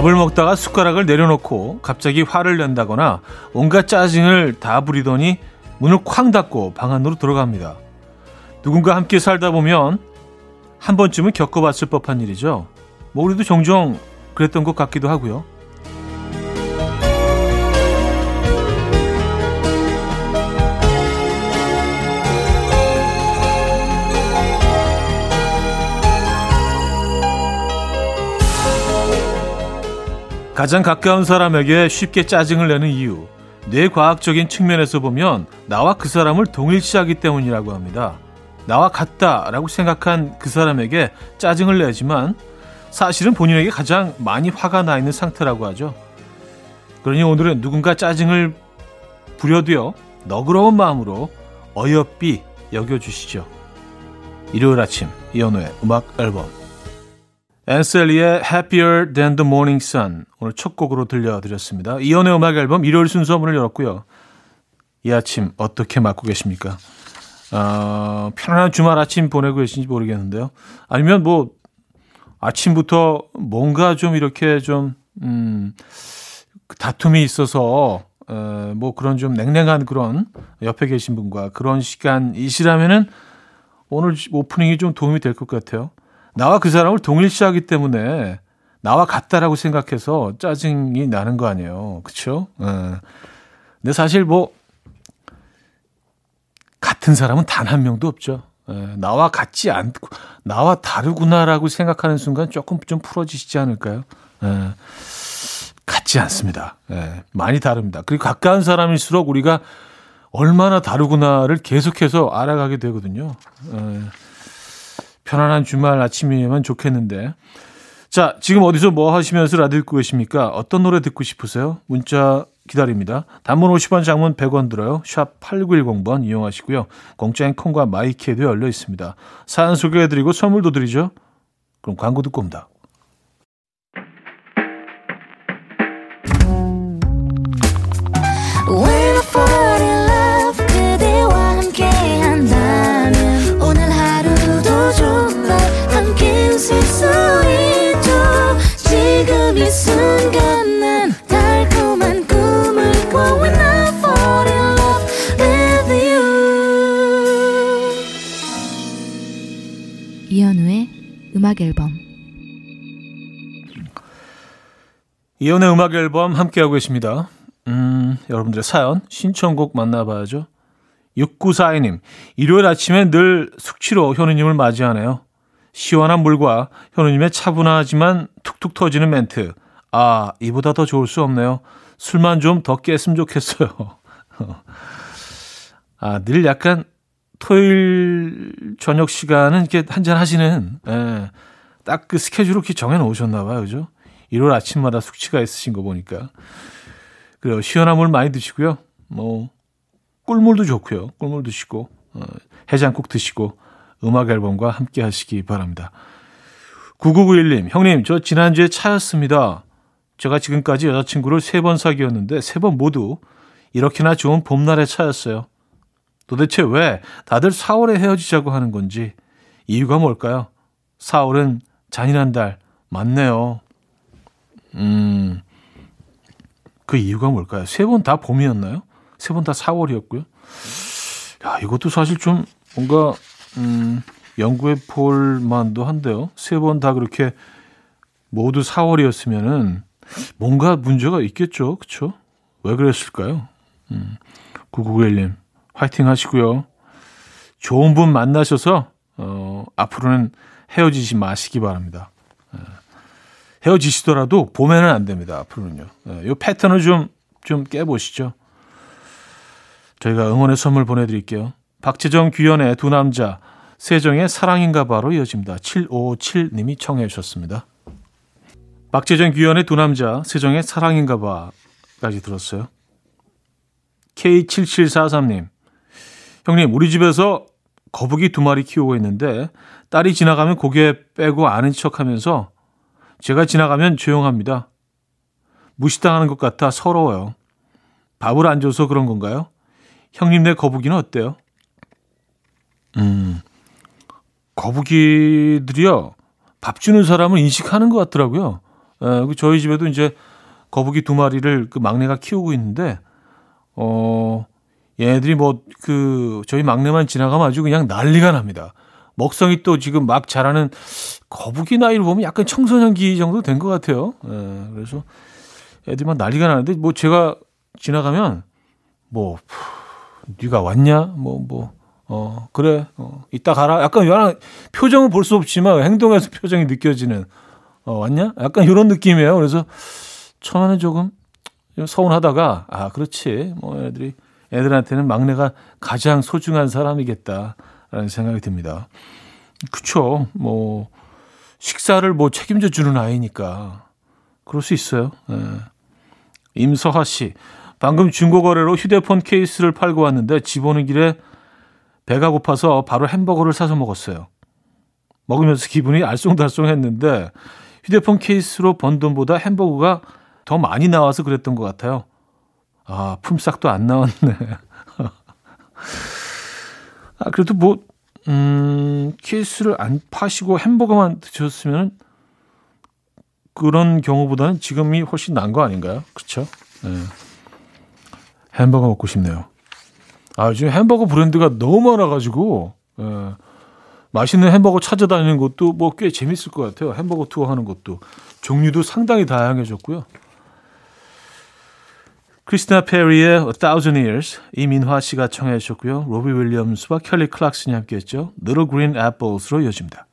밥을 먹다가 숟가락을 내려놓고 갑자기 화를 낸다거나 온갖 짜증을 다 부리더니 문을 쾅 닫고 방 안으로 들어갑니다. 누군가 함께 살다 보면 한 번쯤은 겪어봤을 법한 일이죠. 뭐 우리도 종종 그랬던 것 같기도 하고요. 가장 가까운 사람에게 쉽게 짜증을 내는 이유. 뇌과학적인 측면에서 보면 나와 그 사람을 동일시하기 때문이라고 합니다. 나와 같다라고 생각한 그 사람에게 짜증을 내지만 사실은 본인에게 가장 많이 화가 나 있는 상태라고 하죠. 그러니 오늘은 누군가 짜증을 부려도요, 너그러운 마음으로 어여삐 여겨주시죠. 일요일 아침, 이현우의 음악 앨범. 앤셀리의 Happier Than the Morning Sun 오늘 첫 곡으로 들려드렸습니다. 이연의 음악 앨범 일요일 순서 문을 열었고요. 이 아침 어떻게 맞고 계십니까? 어, 편안한 주말 아침 보내고 계신지 모르겠는데요. 아니면 뭐 아침부터 뭔가 좀 이렇게 좀 음, 다툼이 있어서 어, 뭐 그런 좀 냉랭한 그런 옆에 계신 분과 그런 시간이시라면은 오늘 오프닝이 좀 도움이 될 것 같아요. 나와 그 사람을 동일시하기 때문에 나와 같다라고 생각해서 짜증이 나는 거 아니에요. 그렇죠? 근데 사실 뭐 같은 사람은 단 한 명도 없죠. 에, 나와 같지 않고 나와 다르구나라고 생각하는 순간 조금 좀 풀어지시지 않을까요? 에, 같지 않습니다. 에, 많이 다릅니다. 그리고 가까운 사람일수록 우리가 얼마나 다르구나를 계속해서 알아가게 되거든요. 에, 편안한 주말 아침이면 좋겠는데. 자, 지금 어디서 뭐 하시면서 라디오 듣고 계십니까? 어떤 노래 듣고 싶으세요? 문자 기다립니다. 단문 50원, 장문 100원 들어요. 샵 8910번 이용하시고요. 공짜인 콩과 마이키에도 열려 있습니다. 사연 소개해드리고 선물도 드리죠. 그럼 광고 듣고 옵니다. 음악 앨범 이연의 음악 앨범 함께하고 계십니다. 음, 여러분들의 사연, 신청곡 만나봐야죠. 6942님, 일요일 아침에 늘 숙취로 현우님을 맞이하네요. 시원한 물과 현우님의 차분하지만 툭툭 터지는 멘트. 아, 이보다 더 좋을 수 없네요. 술만 좀 더 깼으면 좋겠어요. 아, 늘 약간 토요일 저녁 시간은 이렇게 한잔 하시는, 예, 딱 그 스케줄을 이렇게 정해 놓으셨나 봐요. 그죠? 일요일 아침마다 숙취가 있으신 거 보니까. 그래요. 시원한 물 많이 드시고요. 뭐, 꿀물도 좋고요. 꿀물 드시고, 어, 해장국 드시고, 음악 앨범과 함께 하시기 바랍니다. 9991님, 형님, 저 지난주에 차였습니다. 제가 지금까지 여자친구를 세 번 사귀었는데, 세 번 모두 이렇게나 좋은 봄날에 차였어요. 도대체 왜 다들 4월에 헤어지자고 하는 건지 이유가 뭘까요? 4월은 잔인한 달 맞네요. 음, 그 이유가 뭘까요? 세 번 다 봄이었나요? 세 번 다 4월이었고요. 야, 이것도 사실 좀 뭔가 음, 연구해 볼 만도 한데요. 세 번 다 그렇게 모두 4월이었으면은 뭔가 문제가 있겠죠. 그렇죠? 왜 그랬을까요? 음, 9991님 화이팅 하시고요. 좋은 분 만나셔서 어, 앞으로는 헤어지지 마시기 바랍니다. 예. 헤어지시더라도 봄에는 안 됩니다. 앞으로는요. 이 예, 패턴을 좀, 좀 깨보시죠. 저희가 응원의 선물 보내드릴게요. 박재정, 규현의 두 남자, 세정의 사랑인가 바로 이어집니다. 7557님이 청해 주셨습니다. 박재정, 규현의 두 남자, 세정의 사랑인가 봐까지 들었어요. K7743님, 형님, 우리 집에서 거북이 두 마리 키우고 있는데 딸이 지나가면 고개 빼고 아는 척 하면서 제가 지나가면 조용합니다. 무시당하는 것 같아 서러워요. 밥을 안 줘서 그런 건가요? 형님 네 거북이는 어때요? 음, 거북이들이요. 밥 주는 사람을 인식하는 것 같더라고요. 에, 그 저희 집에도 이제 거북이 두 마리를 그 막내가 키우고 있는데 어 얘네들이 뭐 그 저희 막내만 지나가면 아주 그냥 난리가 납니다. 먹성이 또 지금 막 자라는 거북이 나이를 보면 약간 청소년기 정도 된 것 같아요. 예, 그래서 애들만 난리가 나는데 뭐 제가 지나가면 뭐 네가 왔냐? 뭐 뭐. 어 그래 어 이따 가라 약간 이런 표정은 볼 수 없지만 행동에서 표정이 느껴지는 어 왔냐 약간 이런 느낌이에요 그래서 처음에는 조금 서운하다가 아 그렇지 뭐 애들이 애들한테는 막내가 가장 소중한 사람이겠다라는 생각이 듭니다 그쵸 뭐 식사를 뭐 책임져 주는 아이니까 그럴 수 있어요 예. 임서하 씨 방금 중고거래로 휴대폰 케이스를 팔고 왔는데 집 오는 길에 배가 고파서 바로 햄버거를 사서 먹었어요. 먹으면서 기분이 알쏭달쏭했는데 휴대폰 케이스로 번 돈보다 햄버거가 더 많이 나와서 그랬던 것 같아요. 아, 품삯도 안 나왔네. 아, 그래도 뭐, 음, 케이스를 안 파시고 햄버거만 드셨으면 그런 경우보다는 지금이 훨씬 나은 거 아닌가요? 그렇죠? 네. 햄버거 먹고 싶네요. 아, 요즘 햄버거 브랜드가 너무 많아가지고, 예, 맛있는 햄버거 찾아다니는 것도 뭐 꽤 재밌을 것 같아요. 햄버거 투어 하는 것도. 종류도 상당히 다양해졌고요. 크리스티나 페리의 A Thousand Years 이민화 씨가 청해 주셨고요. 로비 윌리엄스와 켈리 클락슨이 함께했죠. Little Green Apples로 이어집니다.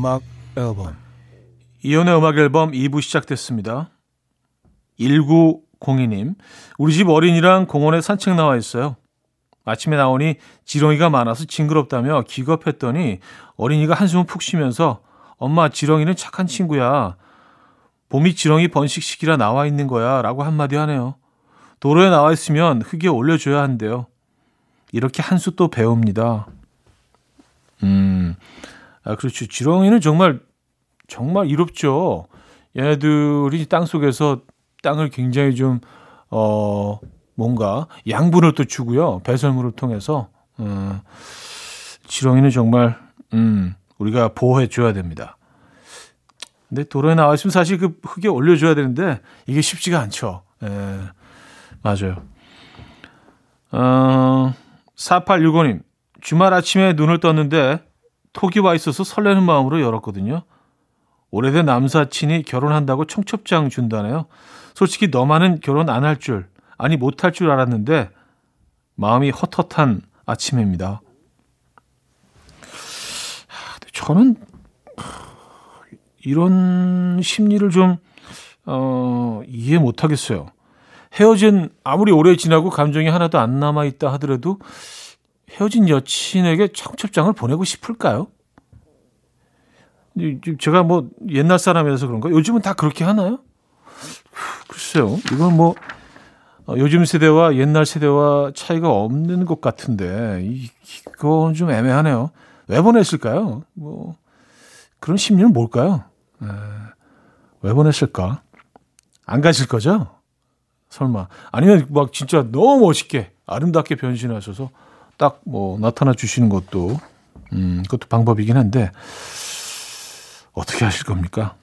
음악 앨범 이현우의 음악 앨범 2부 시작됐습니다 1902님 우리 집 어린이랑 공원에 산책 나와 있어요 아침에 나오니 지렁이가 많아서 징그럽다며 기겁했더니 어린이가 한숨을 푹 쉬면서 엄마 지렁이는 착한 친구야. 봄이 지렁이 번식시키라 나와 있는 거야 라고 한마디 하네요. 도로에 나와 있으면 흙에 올려줘야 한대요. 이렇게 한 수 또 배웁니다. 음, 아, 그렇죠. 지렁이는 정말, 정말 이롭죠. 얘네들이 땅 속에서 땅을 굉장히 좀, 어, 뭔가 양분을 또 주고요. 배설물을 통해서 음, 지렁이는 정말 음, 우리가 보호해 줘야 됩니다. 근데 도로에 나와 있으면 사실 그 흙에 올려줘야 되는데 이게 쉽지가 않죠. 예, 맞아요. 어, 4865님, 주말 아침에 눈을 떴는데 톡이 와 있어서 설레는 마음으로 열었거든요. 오래된 남사친이 결혼한다고 청첩장 준다네요. 솔직히 너만은 결혼 안 할 줄, 아니 못 할 줄 알았는데 마음이 헛헛한 아침입니다. 저는 이런 심리를 좀 어, 이해 못 하겠어요. 헤어진 아무리 오래 지나고 감정이 하나도 안 남아 있다 하더라도 헤어진 여친에게 청첩장을 보내고 싶을까요? 제가 뭐 옛날 사람이라서 그런가? 요즘은 다 그렇게 하나요? 글쎄요. 이건 뭐 어, 요즘 세대와 옛날 세대와 차이가 없는 것 같은데 이건 좀 애매하네요. 왜 보냈을까요? 뭐 그런 심리는 뭘까요? 에, 왜 보냈을까? 안 가실 거죠? 설마 아니면 막 진짜 너무 멋있게 아름답게 변신하셔서 딱 뭐 나타나 주시는 것도 음 그것도 방법이긴 한데 어떻게 하실 겁니까?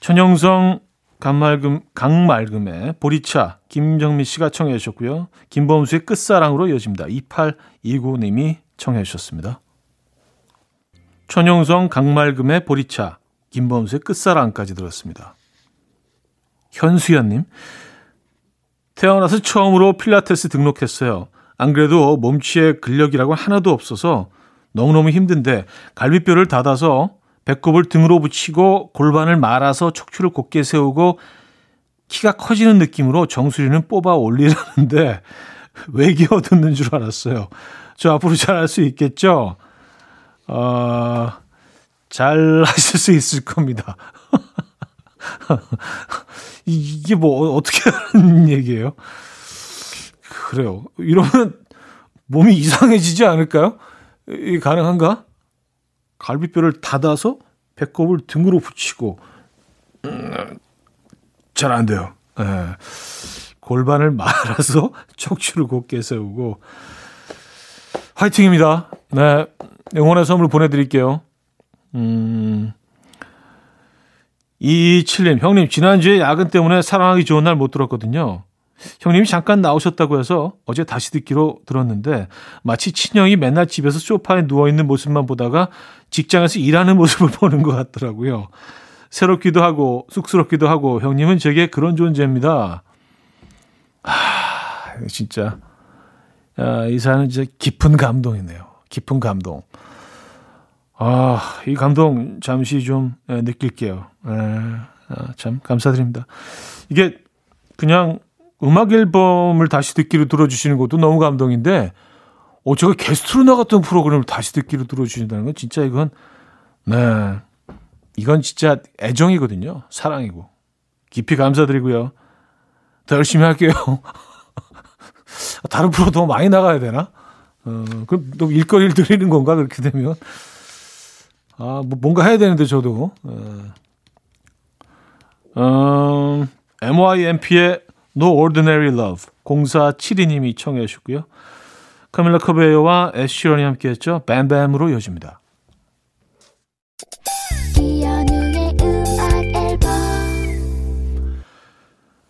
천영성 강말금, 강말금의 보리차 김정미 씨가 청해 주셨고요. 김범수의 끝사랑으로 이어집니다. 2829님이 청해 주셨습니다. 천용성 강말금의 보리차 김범수의 끝사랑까지 들었습니다. 현수연님 태어나서 처음으로 필라테스 등록했어요. 안 그래도 몸치에 근력이라고 하나도 없어서 너무너무 힘든데 갈비뼈를 닫아서 배꼽을 등으로 붙이고 골반을 말아서 척추를 곧게 세우고 키가 커지는 느낌으로 정수리는 뽑아 올리라는데 외기어 듣는 줄 알았어요. 저 앞으로 잘할 수 있겠죠? 어, 잘 하실 수 있을 겁니다. 이게 뭐 어떻게 하는 얘기예요? 그래요. 이러면 몸이 이상해지지 않을까요? 이 가능한가? 갈비뼈를 닫아서 배꼽을 등으로 붙이고 음, 잘안 돼요. 네. 골반을 말아서 척추를 곧게 세우고 화이팅입니다. 네. 응원의 선물 보내드릴게요. 음. 227님, 형님, 지난주에 야근 때문에 사랑하기 좋은 날 못 들었거든요. 형님이 잠깐 나오셨다고 해서 어제 다시 듣기로 들었는데 마치 친형이 맨날 집에서 소파에 누워있는 모습만 보다가 직장에서 일하는 모습을 보는 것 같더라고요. 새롭기도 하고 쑥스럽기도 하고 형님은 제게 그런 존재입니다. 아, 진짜 아, 이 사연은 진짜 깊은 감동이네요. 깊은 감동. 아, 이 감동 잠시 좀 예, 느낄게요. 에, 아, 참 감사드립니다. 이게 그냥 음악 앨범을 다시 듣기로 들어주시는 것도 너무 감동인데, 어, 제가 게스트로 나갔던 프로그램을 다시 듣기로 들어주신다는 건 진짜 이건, 네. 이건 진짜 애정이거든요. 사랑이고. 깊이 감사드리고요. 더 열심히 할게요. 다른 프로 더 많이 나가야 되나? 어, 그럼 또 일거리를 드리는 건가? 그렇게 되면. 아, 뭐 뭔가 해야 되는데, 저도. 어, 어 MYMP의 No Ordinary Love 0472님이 청해 주셨고요. 카밀라 커베요와 애쉬런이 함께 했죠. 뱀뱀으로 이어집니다.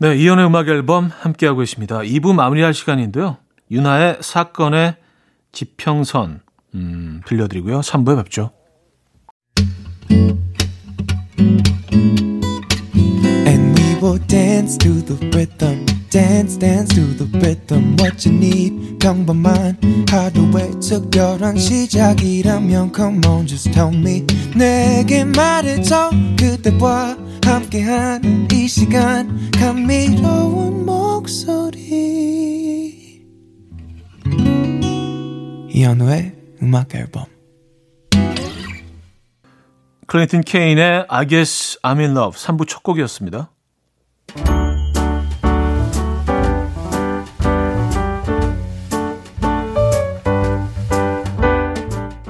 네, 이연의 음악 앨범 함께하고 있습니다. 2부 마무리할 시간인데요. 윤하의 사건의 지평선 음, 들려드리고요. 3부에 뵙죠. Will dance to the rhythm. Dance, dance to the rhythm. What you need, 평범한 하루의 특별한 시작이라면 Come on, just tell me. 내게 말해줘. 그대와 함께한 이 시간. 감미로운 목소리. 이현우의 음악 앨범. 클린턴 케인의 I Guess I'm in Love 3부 첫 곡이었습니다.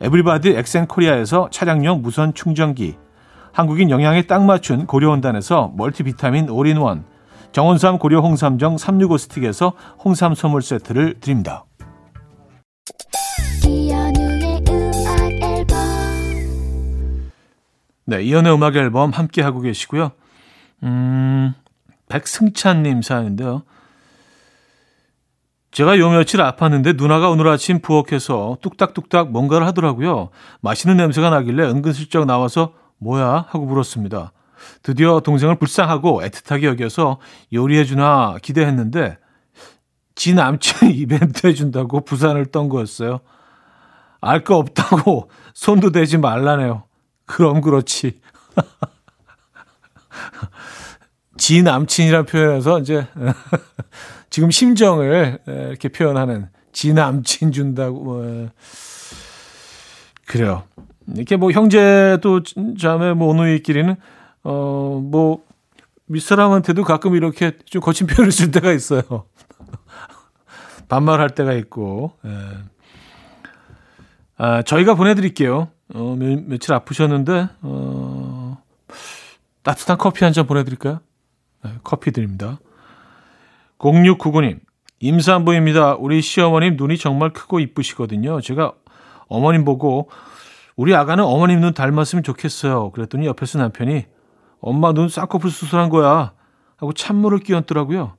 에브리바디 엑센코리아에서 차량용 무선 충전기, 한국인 영양에 딱 맞춘 고려원단에서 멀티비타민 올인원, 정원삼 고려 홍삼정 365 스틱에서 홍삼 선물 세트를 드립니다. 네, 이현우의 음악 앨범 함께 하고 계시고요. 음, 백승찬 님 사연인데요. 제가 요 며칠 아팠는데 누나가 오늘 아침 부엌에서 뚝딱뚝딱 뭔가를 하더라고요. 맛있는 냄새가 나길래 은근슬쩍 나와서 뭐야 하고 물었습니다. 드디어 동생을 불쌍하고 애틋하게 여겨서 요리해주나 기대했는데 지 남친이 이벤트 해준다고 부산을 떤 거였어요. 알 거 없다고 손도 대지 말라네요. 그럼 그렇지. 지 남친이라 표현해서 이제 지금 심정을 이렇게 표현하는 지 남친 준다고 뭐 그래요. 이렇게 뭐 형제도 자매 뭐 오누이끼리는 어 뭐 윗사람한테도 가끔 이렇게 좀 거친 표현을 쓸 때가 있어요. 반말할 때가 있고. 예. 아, 저희가 보내드릴게요. 어, 며, 며칠 아프셨는데, 어, 따뜻한 커피 한 잔 보내드릴까요? 네, 커피 드립니다. 0699님, 임산부입니다. 우리 시어머님 눈이 정말 크고 이쁘시거든요. 제가 어머님 보고, 우리 아가는 어머님 눈 닮았으면 좋겠어요. 그랬더니 옆에서 남편이, 엄마 눈 쌍꺼풀 수술한 거야. 하고 찬물을 끼얹더라고요.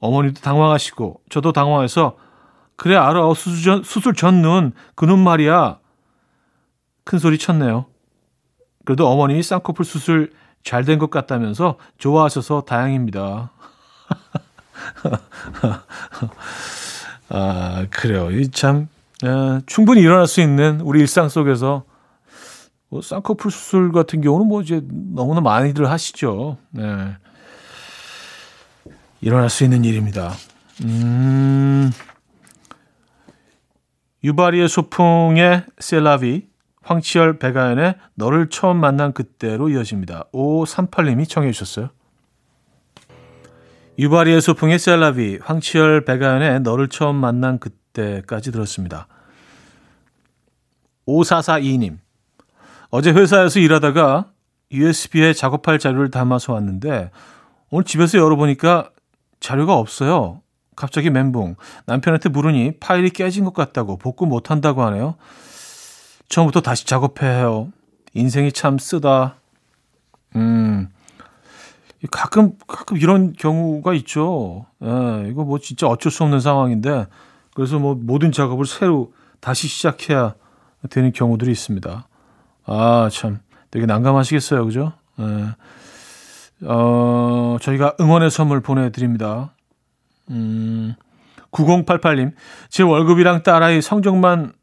어머니도 당황하시고, 저도 당황해서, 그래, 알아. 수술 전, 수술 전 눈, 그 눈 말이야. 큰 소리 쳤네요. 그래도 어머님이 쌍꺼풀 수술 잘 된 것 같다면서 좋아하셔서 다행입니다. 아, 그래요. 이 참, 에, 충분히 일어날 수 있는 우리 일상 속에서 뭐 쌍꺼풀 수술 같은 경우는 뭐 이제 너무나 많이들 하시죠. 네. 일어날 수 있는 일입니다. 음, 유바리의 소풍의 셀라비, 황치열 배가연의 너를 처음 만난 그때로 이어집니다. 5538님이 청해 주셨어요. 유바리의 소풍의 셀라비, 황치열 배가연의 너를 처음 만난 그때까지 들었습니다. 5442님. 어제 회사에서 일하다가 USB에 작업할 자료를 담아서 왔는데 오늘 집에서 열어보니까 자료가 없어요. 갑자기 멘붕. 남편한테 물으니 파일이 깨진 것 같다고 복구 못한다고 하네요. 처음부터 다시 작업해야 해요. 인생이 참 쓰다. 음. 가끔, 가끔 이런 경우가 있죠. 예, 이거 뭐 진짜 어쩔 수 없는 상황인데, 그래서 뭐 모든 작업을 새로 다시 시작해야 되는 경우들이 있습니다. 아, 참. 되게 난감하시겠어요. 그죠? 예. 어, 저희가 응원의 선물 보내 드립니다. 음, 9088님, 제 월급이랑 딸아이 성적만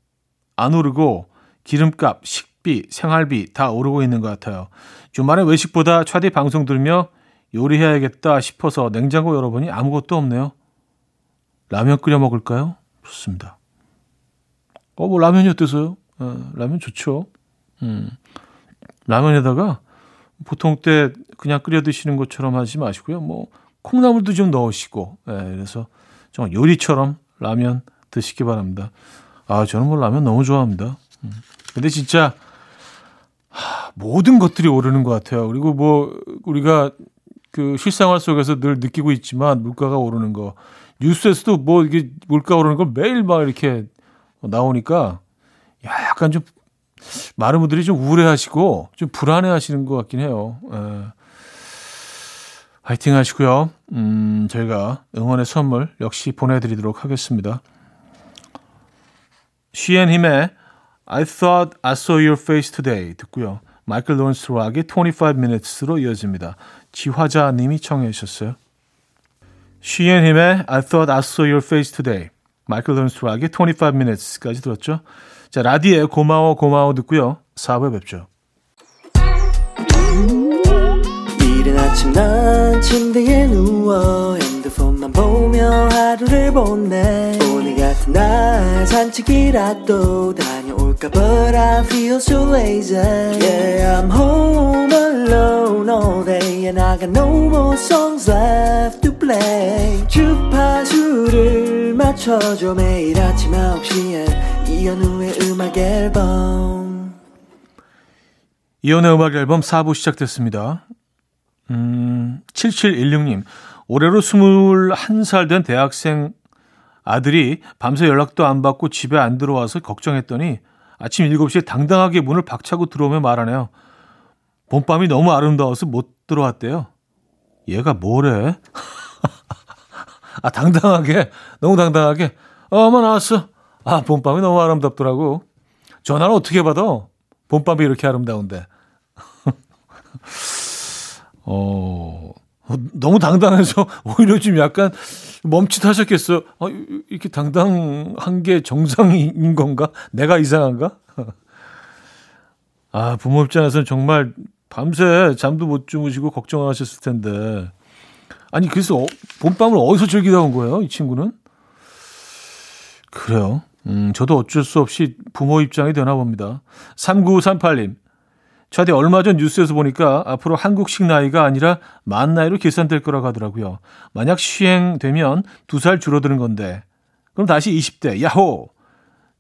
안 오르고 기름값, 식비, 생활비 다 오르고 있는 것 같아요. 주말에 외식보다 차디 방송 들으며 요리해야겠다 싶어서 냉장고 열어보니 아무것도 없네요. 라면 끓여 먹을까요? 좋습니다. 어, 뭐 라면이 어때서요? 어, 라면 좋죠. 음, 라면에다가 보통 때 그냥 끓여 드시는 것처럼 하지 마시고요. 뭐 콩나물도 좀 넣으시고, 예, 그래서 좀 요리처럼 라면 드시기 바랍니다. 아, 저는 뭐 라면 너무 좋아합니다. 음. 근데 진짜 하, 모든 것들이 오르는 것 같아요. 그리고 뭐 우리가 그 실생활 속에서 늘 느끼고 있지만 물가가 오르는 거 뉴스에서도 뭐 이게 물가 오르는 걸 매일 막 이렇게 나오니까 약간 좀 많은 분들이 좀 우울해하시고 좀 불안해하시는 것 같긴 해요. 에. 화이팅 하시고요. 음, 저희가 응원의 선물 역시 보내드리도록 하겠습니다. 쉬앤힘의 I thought I saw your face today 듣고요. 마이클 론스 락의 25 minutes로 이어집니다. 지화자 님이 청해 주셨어요. 쉬앤 힘의 I thought I saw your face today 마이클 론스 락의 25 minutes까지 들었죠. 자, 라디에 고마워 고마워 듣고요. 4부에 뵙죠. 이른 아침 난 침대에 누워 핸드폰만 보며 하루를 보내 오늘 같은 날 산책이라도 다 녀올까 But I feel so lazy. Yeah I'm home alone all day And I got no more songs left to play. 주파수를 맞춰줘 매일 아침 9시에. 이현우의 음악 앨범. 이현우의 음악 앨범 4부 시작됐습니다. 음, 7716님. 올해로 21살 된 대학생 아들이 밤새 연락도 안 받고 집에 안 들어와서 걱정했더니 아침 7시에 당당하게 문을 박차고 들어오며 말하네요. 봄밤이 너무 아름다워서 못 들어왔대요. 얘가 뭐래? 아, 당당하게, 너무 당당하게. 어, 엄마 나왔어. 아, 봄밤이 너무 아름답더라고. 전화를 어떻게 받아? 봄밤이 이렇게 아름다운데. 어, 너무 당당해서 오히려 좀 약간 멈칫하셨겠어요. 어, 이렇게 당당한 게 정상인 건가? 내가 이상한가? 아, 부모 입장에서는 정말 밤새 잠도 못 주무시고 걱정하셨을 텐데. 아니, 그래서 어, 봄밤을 어디서 즐기다 온 거예요, 이 친구는? 그래요. 음, 저도 어쩔 수 없이 부모 입장이 되나 봅니다. 3938님. 저한테 얼마 전 뉴스에서 보니까 앞으로 한국식 나이가 아니라 만 나이로 계산될 거라고 하더라고요. 만약 시행되면 두 살 줄어드는 건데 그럼 다시 20대 야호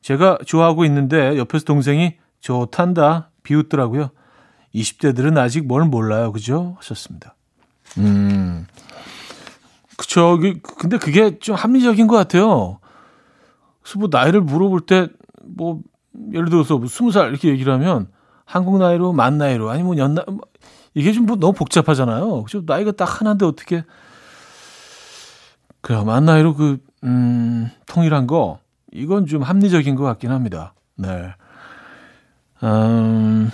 제가 좋아하고 있는데 옆에서 동생이 좋단다 비웃더라고요. 20대들은 아직 뭘 몰라요. 그죠? 하셨습니다. 음. 그쵸. 그, 근데 그게 좀 합리적인 것 같아요. 그래서 뭐 나이를 물어볼 때 뭐 예를 들어서 뭐 20살 이렇게 얘기를 하면 한국 나이로 만 나이로 아니면 뭐 연나 뭐 이게 좀뭐 너무 복잡하잖아요. 그죠? 나이가 딱 하나인데 어떻게 그래 만 나이로 그 음, 통일한 거 이건 좀 합리적인 것 같긴 합니다. 네. 음,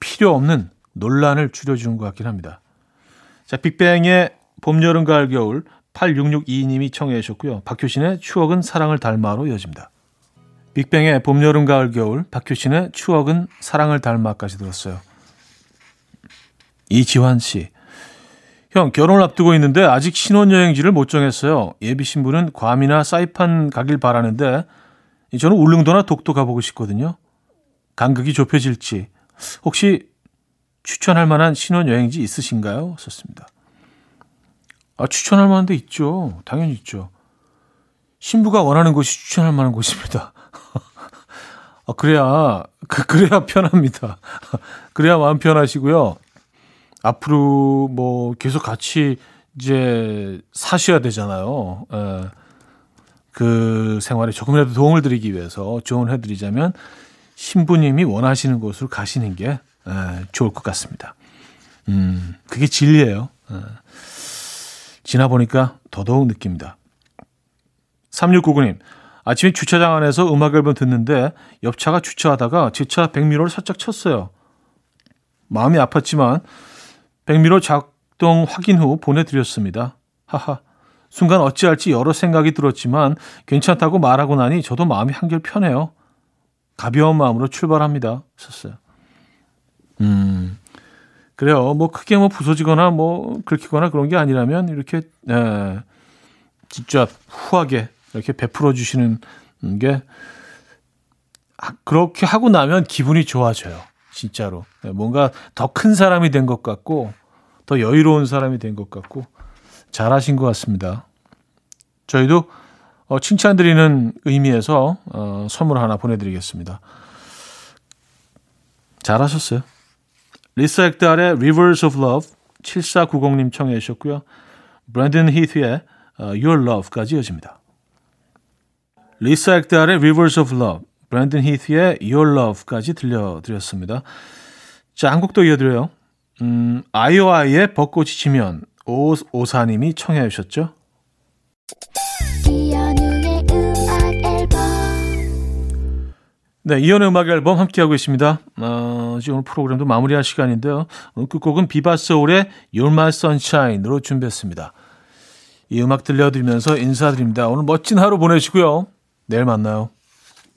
필요 없는 논란을 줄여주는 것 같긴 합니다. 자, 빅뱅의 봄, 여름, 가을, 겨울 8662님이 청해 주셨고요. 박효신의 추억은 사랑을 닮아로 이어집니다. 빅뱅의 봄, 여름, 가을, 겨울 박효신의 추억은 사랑을 닮아까지 들었어요. 이지환 씨. 형, 결혼을 앞두고 있는데 아직 신혼여행지를 못 정했어요. 예비 신부는 괌이나 사이판 가길 바라는데 저는 울릉도나 독도 가보고 싶거든요. 간극이 좁혀질지 혹시 추천할 만한 신혼여행지 있으신가요? 썼습니다. 아, 추천할 만한 데 있죠. 당연히 있죠. 신부가 원하는 곳이 추천할 만한 곳입니다. 아, 그래야, 그, 그래야 편합니다. 그래야 마음 편하시고요. 앞으로 뭐 계속 같이 이제 사셔야 되잖아요. 에, 예. 그 생활에 조금이라도 도움을 드리기 위해서 조언을 해드리자면 신부님이 원하시는 곳으로 가시는 게 에, 예, 좋을 것 같습니다. 음, 그게 진리예요. 에. 예. 지나 보니까 더더욱 느낍니다. 3699님, 아침에 주차장 안에서 음악 앨범 듣는데 옆차가 주차하다가 제 차 백미러를 살짝 쳤어요. 마음이 아팠지만 백미러 작동 확인 후 보내드렸습니다. 하하. 순간 어찌할지 여러 생각이 들었지만 괜찮다고 말하고 나니 저도 마음이 한결 편해요. 가벼운 마음으로 출발합니다. 썼어요. 음, 그래요. 뭐 크게 뭐 부서지거나 뭐 긁히거나 그런 게 아니라면 이렇게 에, 예, 진짜 후하게 이렇게 베풀어 주시는 게 그렇게 하고 나면 기분이 좋아져요. 진짜로. 네, 뭔가 더 큰 사람이 된 것 같고, 더 여유로운 사람이 된 것 같고, 잘하신 것 같습니다. 저희도 어, 칭찬드리는 의미에서 어, 선물 하나 보내드리겠습니다. 잘하셨어요. 리사 액달의 Rivers of Love 7490님 청해 주셨고요. 브랜든 히트의 Your Love까지 이어집니다. 리사 액달의 Rivers of Love 브랜든 히트의 Your Love까지 들려드렸습니다. 자, 한곡더 이어드려요. 음, 아이오아이의 벚꽃이 지면 오, 오사님이 청해 주셨죠. 네, 이연의 음악 앨범 함께하고 있습니다. 어, 지금 오늘 프로그램도 마무리할 시간인데요. 오늘 끝곡은 비바소울의 You're My Sunshine으로 준비했습니다. 이 음악 들려드리면서 인사드립니다. 오늘 멋진 하루 보내시고요. 내일 만나요.